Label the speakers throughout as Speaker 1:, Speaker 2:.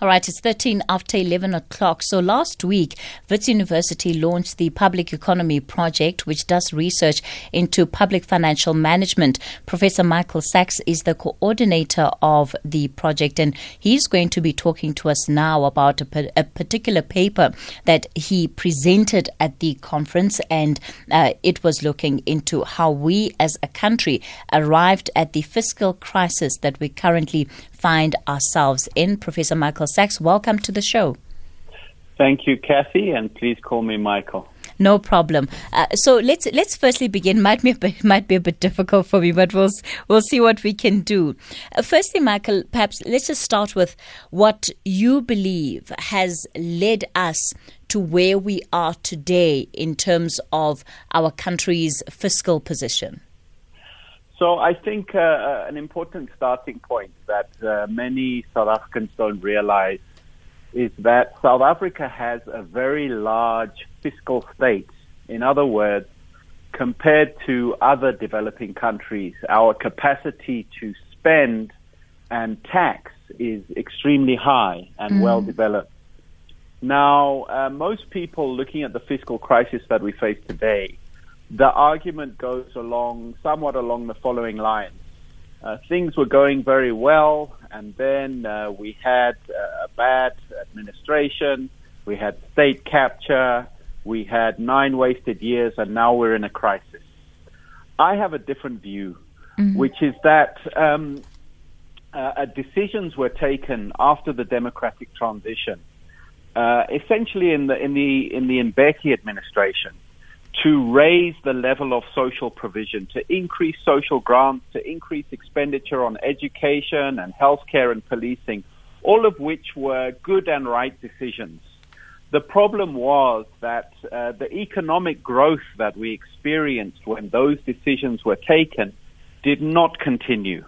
Speaker 1: All right, it's 13 after 11 o'clock. So last week, Wits University launched the Public Economy Project, which does research into public financial management. Professor Michael Sachs is the coordinator of the project, and he's going to be talking to us now about a, a particular paper that he presented at the conference, and uh, it was looking into how we as a country arrived at the fiscal crisis that we're currently find ourselves in. Professor Michael Sachs, welcome to the show.
Speaker 2: Thank you, Kathy, and please call me Michael.
Speaker 1: No problem. Uh, so let's let's firstly begin. Might be a bit, might be a bit difficult for me, but we'll we'll see what we can do. Uh, firstly, Michael, perhaps let's just start with what you believe has led us to where we are today in terms of our country's fiscal position.
Speaker 2: So I think uh, uh, an important starting point that uh, many South Africans don't realize is that South Africa has a very large fiscal state. In other words, compared to other developing countries, our capacity to spend and tax is extremely high and mm. well developed. Now, uh, most people looking at the fiscal crisis that we face today the argument goes along somewhat along the following lines. Uh, things were going very well, and then uh, we had uh, a bad administration, we had state capture, we had nine wasted years, and now we're in a crisis. I have a different view, mm-hmm. which is that um, uh, uh, decisions were taken after the democratic transition, uh, essentially in the in the in the Mbeki administration to raise the level of social provision, to increase social grants, to increase expenditure on education and healthcare and policing, all of which were good and right decisions. The problem was that uh, the economic growth that we experienced when those decisions were taken did not continue.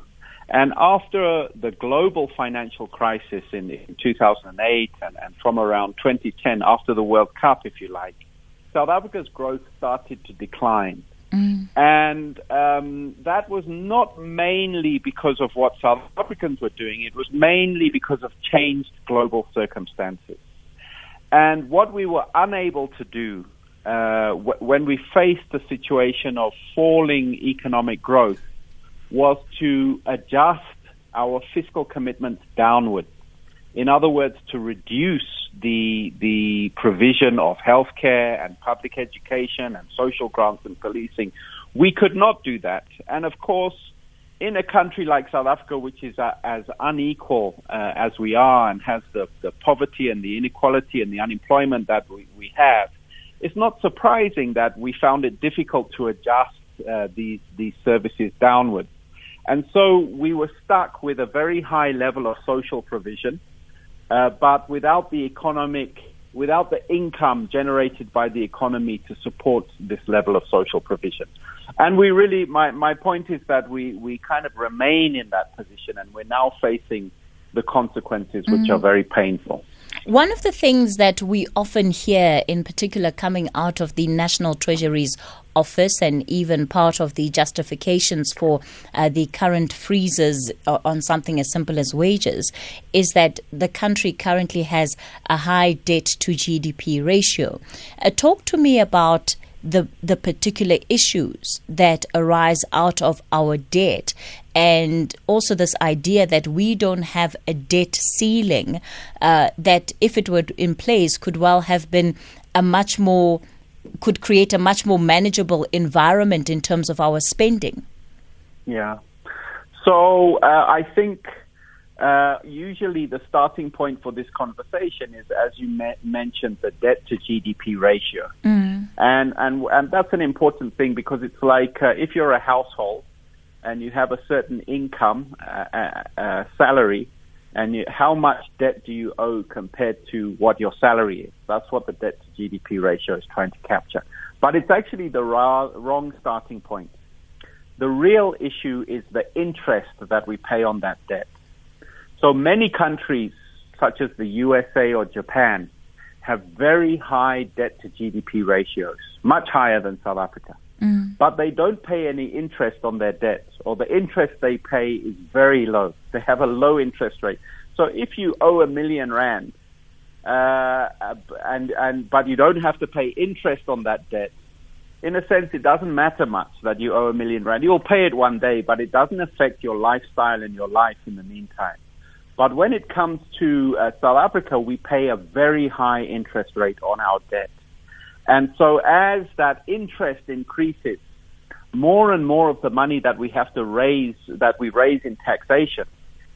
Speaker 2: And after the global financial crisis in, in 2008 and, and from around 2010, after the World Cup, if you like, South Africa's growth started to decline. Mm. And um, that was not mainly because of what South Africans were doing, it was mainly because of changed global circumstances. And what we were unable to do uh, w- when we faced the situation of falling economic growth was to adjust our fiscal commitments downwards. In other words, to reduce the the provision of healthcare and public education and social grants and policing. We could not do that, and of course, in a country like South Africa, which is uh, as unequal uh, as we are and has the, the poverty and the inequality and the unemployment that we, we have, it's not surprising that we found it difficult to adjust uh, these these services downwards. And so we were stuck with a very high level of social provision uh, but without the economic, without the income generated by the economy to support this level of social provision. And we really, my, my point is that we, we kind of remain in that position and we're now facing the consequences, which mm-hmm. are very painful.
Speaker 1: One of the things that we often hear, in particular coming out of the National Treasury's office and even part of the justifications for uh, the current freezes on something as simple as wages, is that the country currently has a high debt to GDP ratio. Uh, talk to me about the the particular issues that arise out of our debt and also this idea that we don't have a debt ceiling uh, that if it were in place could well have been a much more could create a much more manageable environment in terms of our spending.
Speaker 2: Yeah. So uh, i think uh, usually, the starting point for this conversation is, as you me- mentioned, the debt to GDP ratio, mm. and and and that's an important thing because it's like uh, if you're a household and you have a certain income, uh, uh, uh salary, and you, how much debt do you owe compared to what your salary is? That's what the debt to GDP ratio is trying to capture. But it's actually the ra- wrong starting point. The real issue is the interest that we pay on that debt. So many countries, such as the USA or Japan, have very high debt to GDP ratios, much higher than South Africa. Mm. But they don't pay any interest on their debts, or the interest they pay is very low. They have a low interest rate. So if you owe a million rand, uh, and and but you don't have to pay interest on that debt, in a sense, it doesn't matter much that you owe a million rand. You'll pay it one day, but it doesn't affect your lifestyle and your life in the meantime. But when it comes to uh, South Africa, we pay a very high interest rate on our debt. And so as that interest increases, more and more of the money that we have to raise, that we raise in taxation,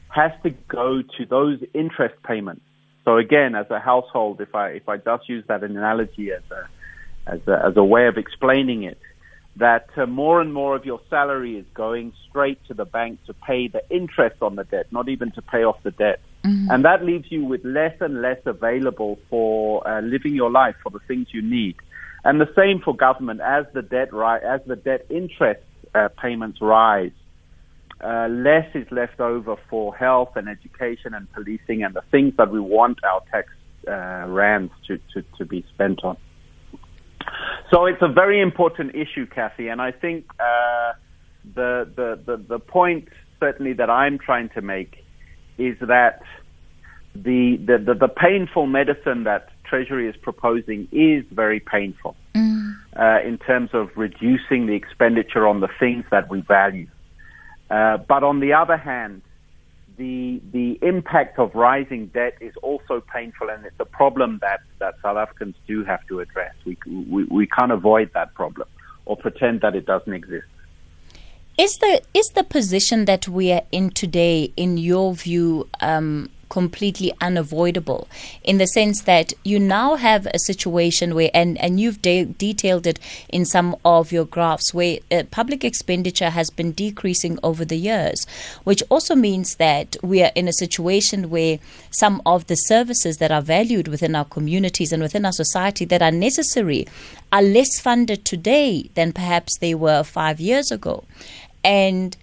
Speaker 2: has to go to those interest payments. So again, as a household, if I if I just use that analogy as a as a, as a way of explaining it, that uh, more and more of your salary is going straight to the bank to pay the interest on the debt, not even to pay off the debt. Mm-hmm. And that leaves you with less and less available for uh, living your life, for the things you need. And the same for government as the debt ri- as the debt interest uh, payments rise. Uh, less is left over for health and education and policing and the things that we want our tax uh, rands to, to, to be spent on. So it's a very important issue, Kathy, and I think uh, the, the, the the point certainly that I'm trying to make is that the the, the, the painful medicine that Treasury is proposing is very painful mm. uh, in terms of reducing the expenditure on the things that we value. Uh, but on the other hand, the the impact of rising debt is also painful, and it's a problem that, that South Africans do have to address. We, we we can't avoid that problem or pretend that it doesn't exist.
Speaker 1: Is the is the position that we are in today, in your view, um, completely unavoidable in the sense that you now have a situation where, and, and you've de- detailed it in some of your graphs, where uh, public expenditure has been decreasing over the years, which also means that we are in a situation where some of the services that are valued within our communities and within our society that are necessary are less funded today than perhaps they were five years ago. And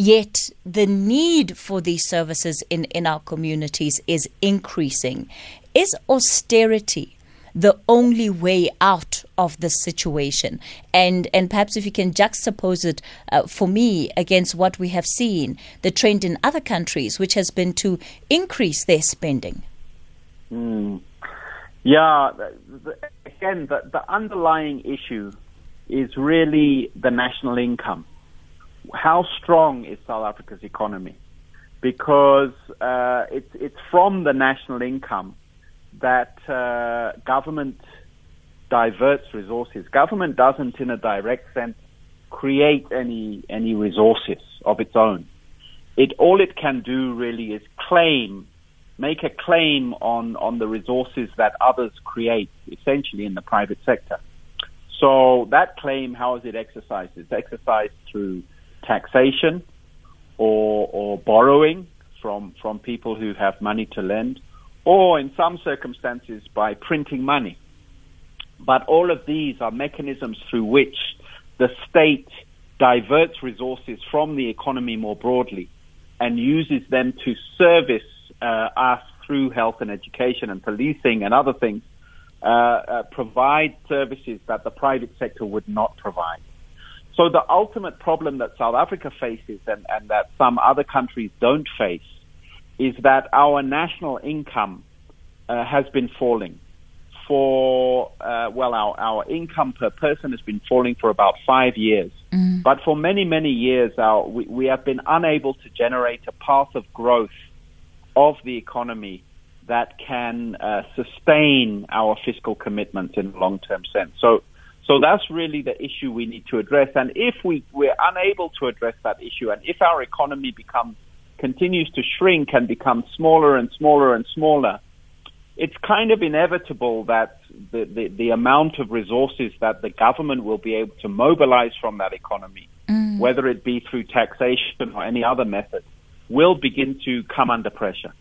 Speaker 1: Yet the need for these services in, in our communities is increasing. Is austerity the only way out of this situation? And and perhaps if you can juxtapose it uh, for me against what we have seen, the trend in other countries, which has been to increase their spending.
Speaker 2: Mm. Yeah, the, again, the, the underlying issue is really the national income how strong is South Africa's economy? Because uh, it's it's from the national income that uh, government diverts resources. Government doesn't, in a direct sense, create any any resources of its own. It all it can do really is claim, make a claim on on the resources that others create, essentially in the private sector. So that claim, how is it exercised? It's exercised through taxation or, or borrowing from, from people who have money to lend, or in some circumstances by printing money. But all of these are mechanisms through which the state diverts resources from the economy more broadly and uses them to service uh, us through health and education and policing and other things, uh, uh, provide services that the private sector would not provide. So the ultimate problem that South Africa faces and, and that some other countries don't face is that our national income uh, has been falling. For, uh, well, our, our income per person has been falling for about five years. Mm. But for many, many years, our, we, we have been unable to generate a path of growth of the economy that can uh, sustain our fiscal commitments in a long term sense. So so that's really the issue we need to address. And if we, we're unable to address that issue, and if our economy becomes continues to shrink and become smaller and smaller and smaller, it's kind of inevitable that the, the, the, amount of resources that the government will be able to mobilize from that economy, mm. whether it be through taxation or any other method, will begin to come under pressure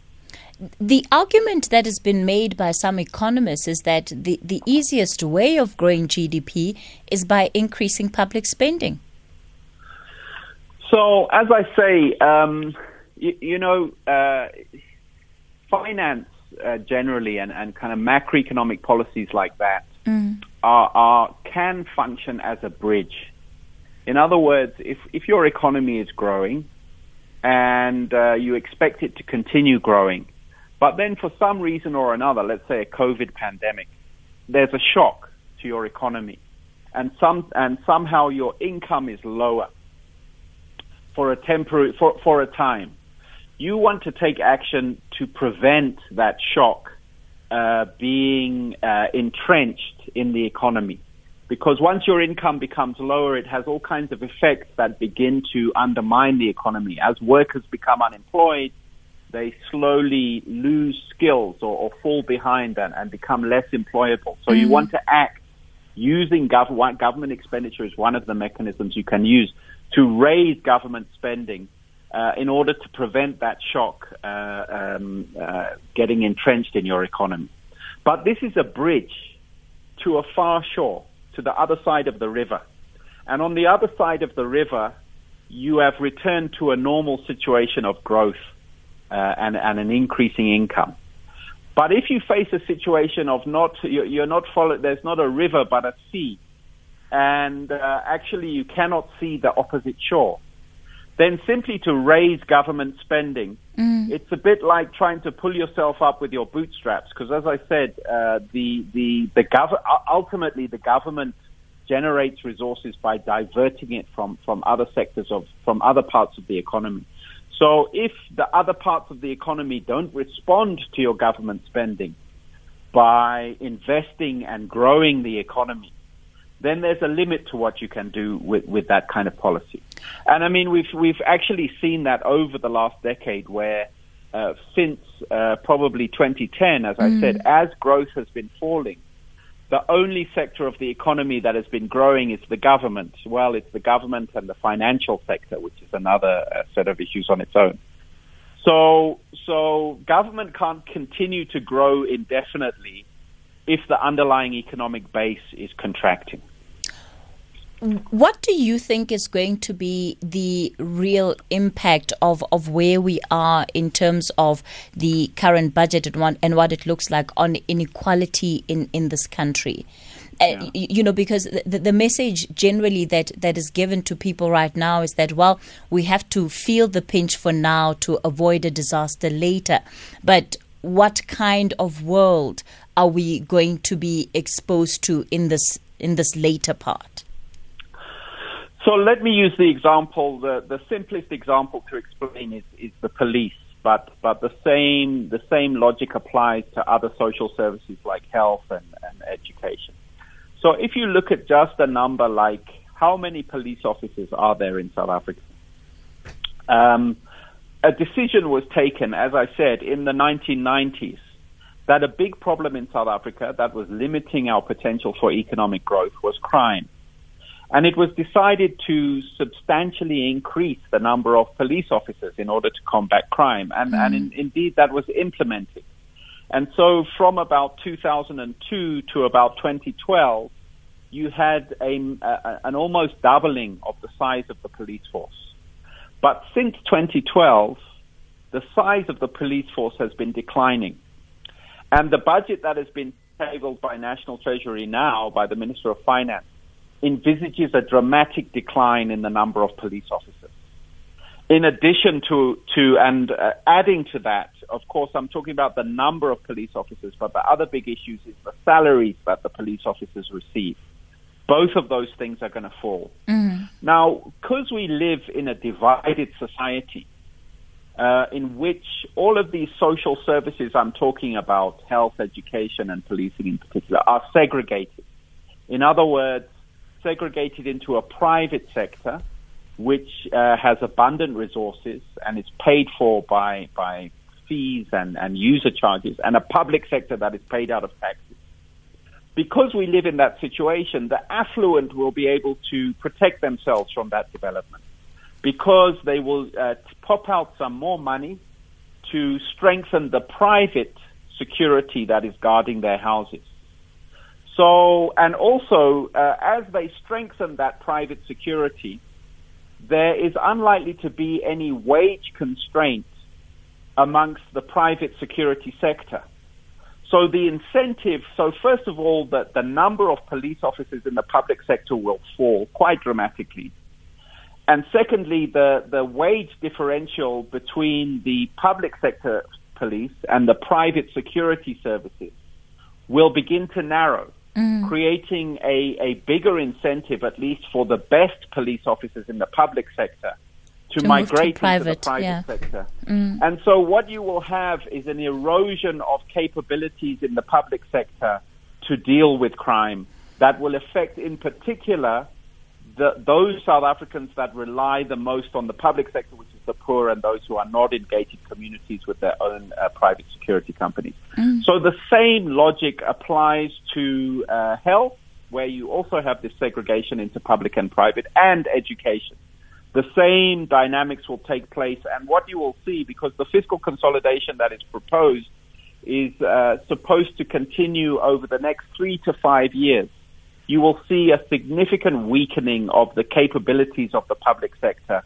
Speaker 1: the argument that has been made by some economists is that the, the easiest way of growing GDP is by increasing public spending.
Speaker 2: So, as I say, um, you, you, know, uh, finance uh, generally and, and kind of macroeconomic policies like that mm. are, are, can function as a bridge. In other words, if, if your economy is growing, and uh, you expect it to continue growing. But then, for some reason or another, let's say a COVID pandemic, there's a shock to your economy, and some and somehow your income is lower for a temporary for, for a time. You want to take action to prevent that shock uh, being uh, entrenched in the economy. Because once your income becomes lower, it has all kinds of effects that begin to undermine the economy. As workers become unemployed, they slowly lose skills or, or fall behind and, and, become less employable. So mm-hmm. you want to act using government, government expenditure is one of the mechanisms you can use to raise government spending uh, in order to prevent that shock uh, um, uh, getting entrenched in your economy. But this is a bridge to a far shore, to the other side of the river. And on the other side of the river, you have returned to a normal situation of growth uh, and, and an increasing income. But if you face a situation of not, you're not followed, there's not a river but a sea, and uh, actually you cannot see the opposite shore, then simply to raise government spending, mm. it's a bit like trying to pull yourself up with your bootstraps. Because as I said, uh, the the the gov- ultimately the government generates resources by diverting it from from other sectors of from other parts of the economy. So if the other parts of the economy don't respond to your government spending by investing and growing the economy, then there's a limit to what you can do with, with that kind of policy. And I mean, we've, we've actually seen that over the last decade where uh, since uh, probably 2010, as I mm. said, as growth has been falling, the only sector of the economy that has been growing is the government. Well, it's the government and the financial sector, which is another uh, set of issues on its own. So, so government can't continue to grow indefinitely if the underlying economic base is contracting.
Speaker 1: What do you think is going to be the real impact of, of where we are in terms of the current budget and what, and what it looks like on inequality in, in this country? Uh, yeah. Uh, you know, because the, the message generally that, that is given to people right now is that, well, we have to feel the pinch for now to avoid a disaster later. But what kind of world are we going to be exposed to in this in this later part?
Speaker 2: So let me use the example, the, the simplest example to explain is, is the police, but, but the same, the same logic applies to other social services like health and, and education. So if you look at just a number like how many police officers are there in South Africa? Um, a decision was taken, as I said, in the 1990s that a big problem in South Africa that was limiting our potential for economic growth was crime. And it was decided to substantially increase the number of police officers in order to combat crime. And, mm. and in, indeed, that was implemented. And so from about 2002 to about 2012, you had a, a, an almost doubling of the size of the police force. But since 2012, the size of the police force has been declining. And the budget that has been tabled by National Treasury now, by the Minister of Finance, envisages a dramatic decline in the number of police officers. In addition to, to and uh, adding to that, of course, I'm talking about the number of police officers, but the other big issues is the salaries that the police officers receive. Both of those things are going to fall. Mm-hmm. Now, because we live in a divided society, uh, in which all of these social services I'm talking about, health, education, and policing in particular, are segregated. In other words, segregated into a private sector which uh, has abundant resources and is paid for by, by fees and, and user charges, and a public sector that is paid out of taxes. Because we live in that situation, the affluent will be able to protect themselves from that development because they will uh, pop out some more money to strengthen the private security that is guarding their houses. So, and also, uh, as they strengthen that private security, there is unlikely to be any wage constraint amongst the private security sector. So the incentive, so first of all, that the number of police officers in the public sector will fall quite dramatically. and secondly, the, the wage differential between the public sector police and the private security services will begin to narrow, mm. creating a, a bigger incentive, at least for the best police officers in the public sector, to, to migrate to private, into the private yeah. sector. Mm. And so what you will have is an erosion of capabilities in the public sector to deal with crime that will affect, in particular, the, those South Africans that rely the most on the public sector, which the poor and those who are not in communities with their own uh, private security companies. Mm. So the same logic applies to uh, health, where you also have this segregation into public and private, and education. The same dynamics will take place, and what you will see, because the fiscal consolidation that is proposed is uh, supposed to continue over the next three to five years you will see a significant weakening of the capabilities of the public sector.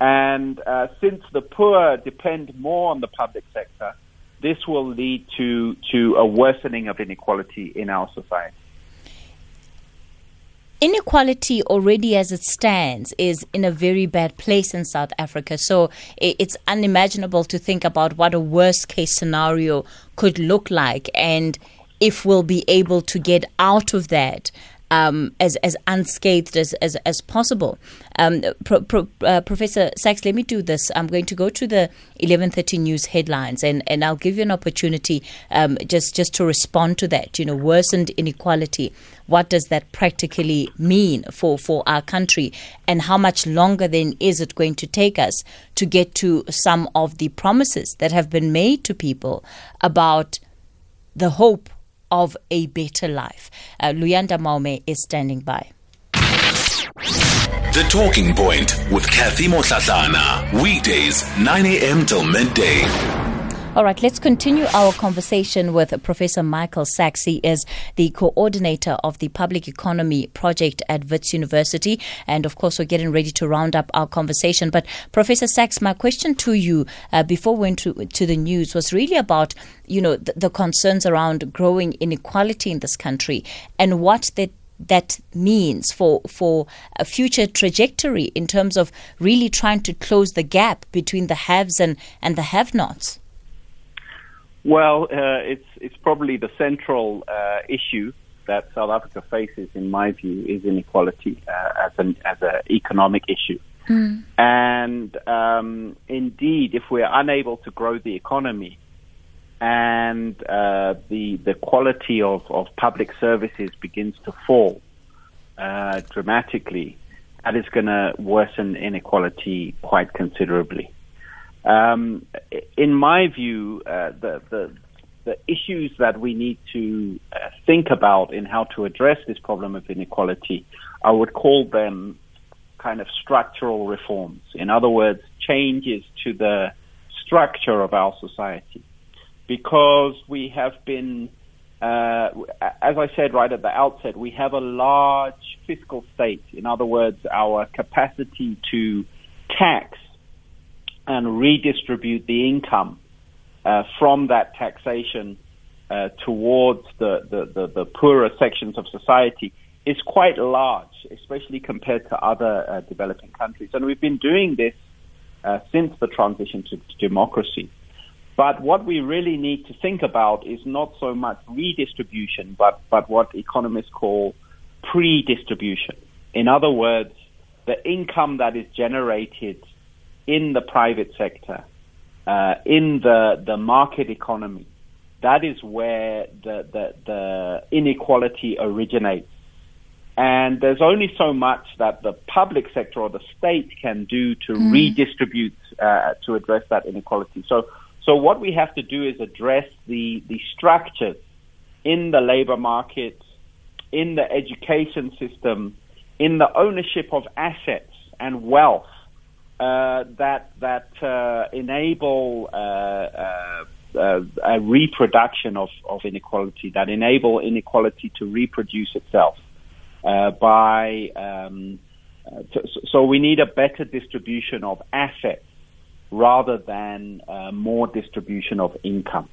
Speaker 2: And uh, since the poor depend more on the public sector, this will lead to, to a worsening of inequality in our society.
Speaker 1: Inequality already as it stands is in a very bad place in South Africa. So it's unimaginable to think about what a worst case scenario could look like and if we'll be able to get out of that um, as as unscathed as as, as possible. Um, Pro, Pro, uh, Professor Sachs, let me do this. I'm going to go to the 11:30 news headlines, and, and I'll give you an opportunity um, just just to respond to that. You know, worsened inequality. What does that practically mean for for our country, and how much longer then is it going to take us to get to some of the promises that have been made to people about the hope of a better life. Uh, Luyanda Maume is standing by.
Speaker 3: The Talking Point with Kathy Mohlahlana. Weekdays, 9 a.m. till midday.
Speaker 1: All right, let's continue our conversation with Professor Michael Sachs. He is the coordinator of the Public Economy Project at Wits University. And of course, we're getting ready to round up our conversation. But Professor Sachs, my question to you uh, before we went to, to the news was really about, you know, the, the concerns around growing inequality in this country and what that that means for for a future trajectory in terms of really trying to close the gap between the haves and, and the have-nots?
Speaker 2: Well, uh, it's it's probably the central uh, issue that South Africa faces, in my view, is inequality uh, as an as an economic issue. Mm. And um, indeed, if we're unable to grow the economy and uh, the the quality of, of public services begins to fall uh, dramatically, that is going to worsen inequality quite considerably. Um, in my view, uh, the, the, the issues that we need to uh, think about in how to address this problem of inequality, I would call them kind of structural reforms. In other words, changes to the structure of our society. Because we have been, uh, as I said right at the outset, we have a large fiscal state. In other words, our capacity to tax and redistribute the income uh, from that taxation uh, towards the, the, the, the, poorer sections of society is quite large, especially compared to other uh, developing countries. And we've been doing this uh, since the transition to, to democracy. But what we really need to think about is not so much redistribution, but, but what economists call pre-distribution. In other words, the income that is generated in the private sector, uh, in the, the market economy, that is where the, the, the inequality originates. And there's only so much that the public sector or the state can do to mm. redistribute uh, to address that inequality. So, so what we have to do is address the, the structures in the labor market, in the education system, in the ownership of assets and wealth uh, that that uh, enable uh, uh, uh, a reproduction of, of inequality, that enable inequality to reproduce itself uh, by. Um, so, so, we need a better distribution of assets rather than more distribution of income.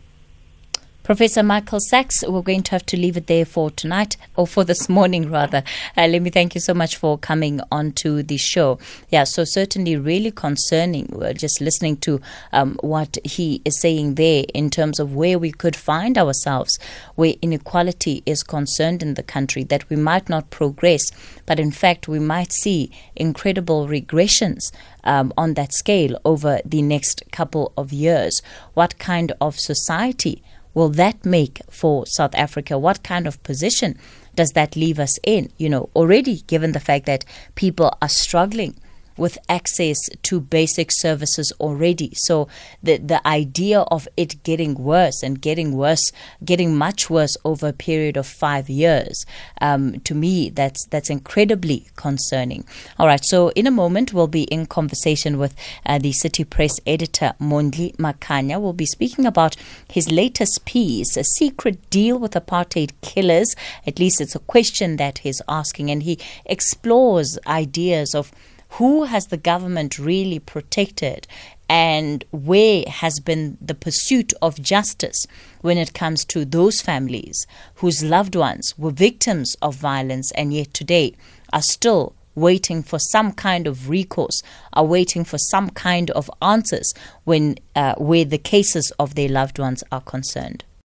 Speaker 1: Professor Michael Sachs, we're going to have to leave it there for tonight, or for this morning rather. Uh, let me thank you so much for coming onto the show. Yeah, so certainly really concerning, uh, just listening to um, what he is saying there in terms of where we could find ourselves, where inequality is concerned in the country, that we might not progress, but in fact we might see incredible regressions um, on that scale over the next couple of years. What kind of society will that make for South Africa? What kind of position does that leave us in? You know, already given the fact that people are struggling with access to basic services already. So the the idea of it getting worse and getting worse, getting much worse over a period of five years, um, to me that's that's incredibly concerning. All right, so in a moment we'll be in conversation with uh, the City Press editor Mondli Makhanya. We'll be speaking about his latest piece, a secret deal with apartheid killers. At least it's a question that he's asking, and he explores ideas of who has the government really protected and where has been the pursuit of justice when it comes to those families whose loved ones were victims of violence and yet today are still waiting for some kind of recourse, are waiting for some kind of answers when uh, where the cases of their loved ones are concerned.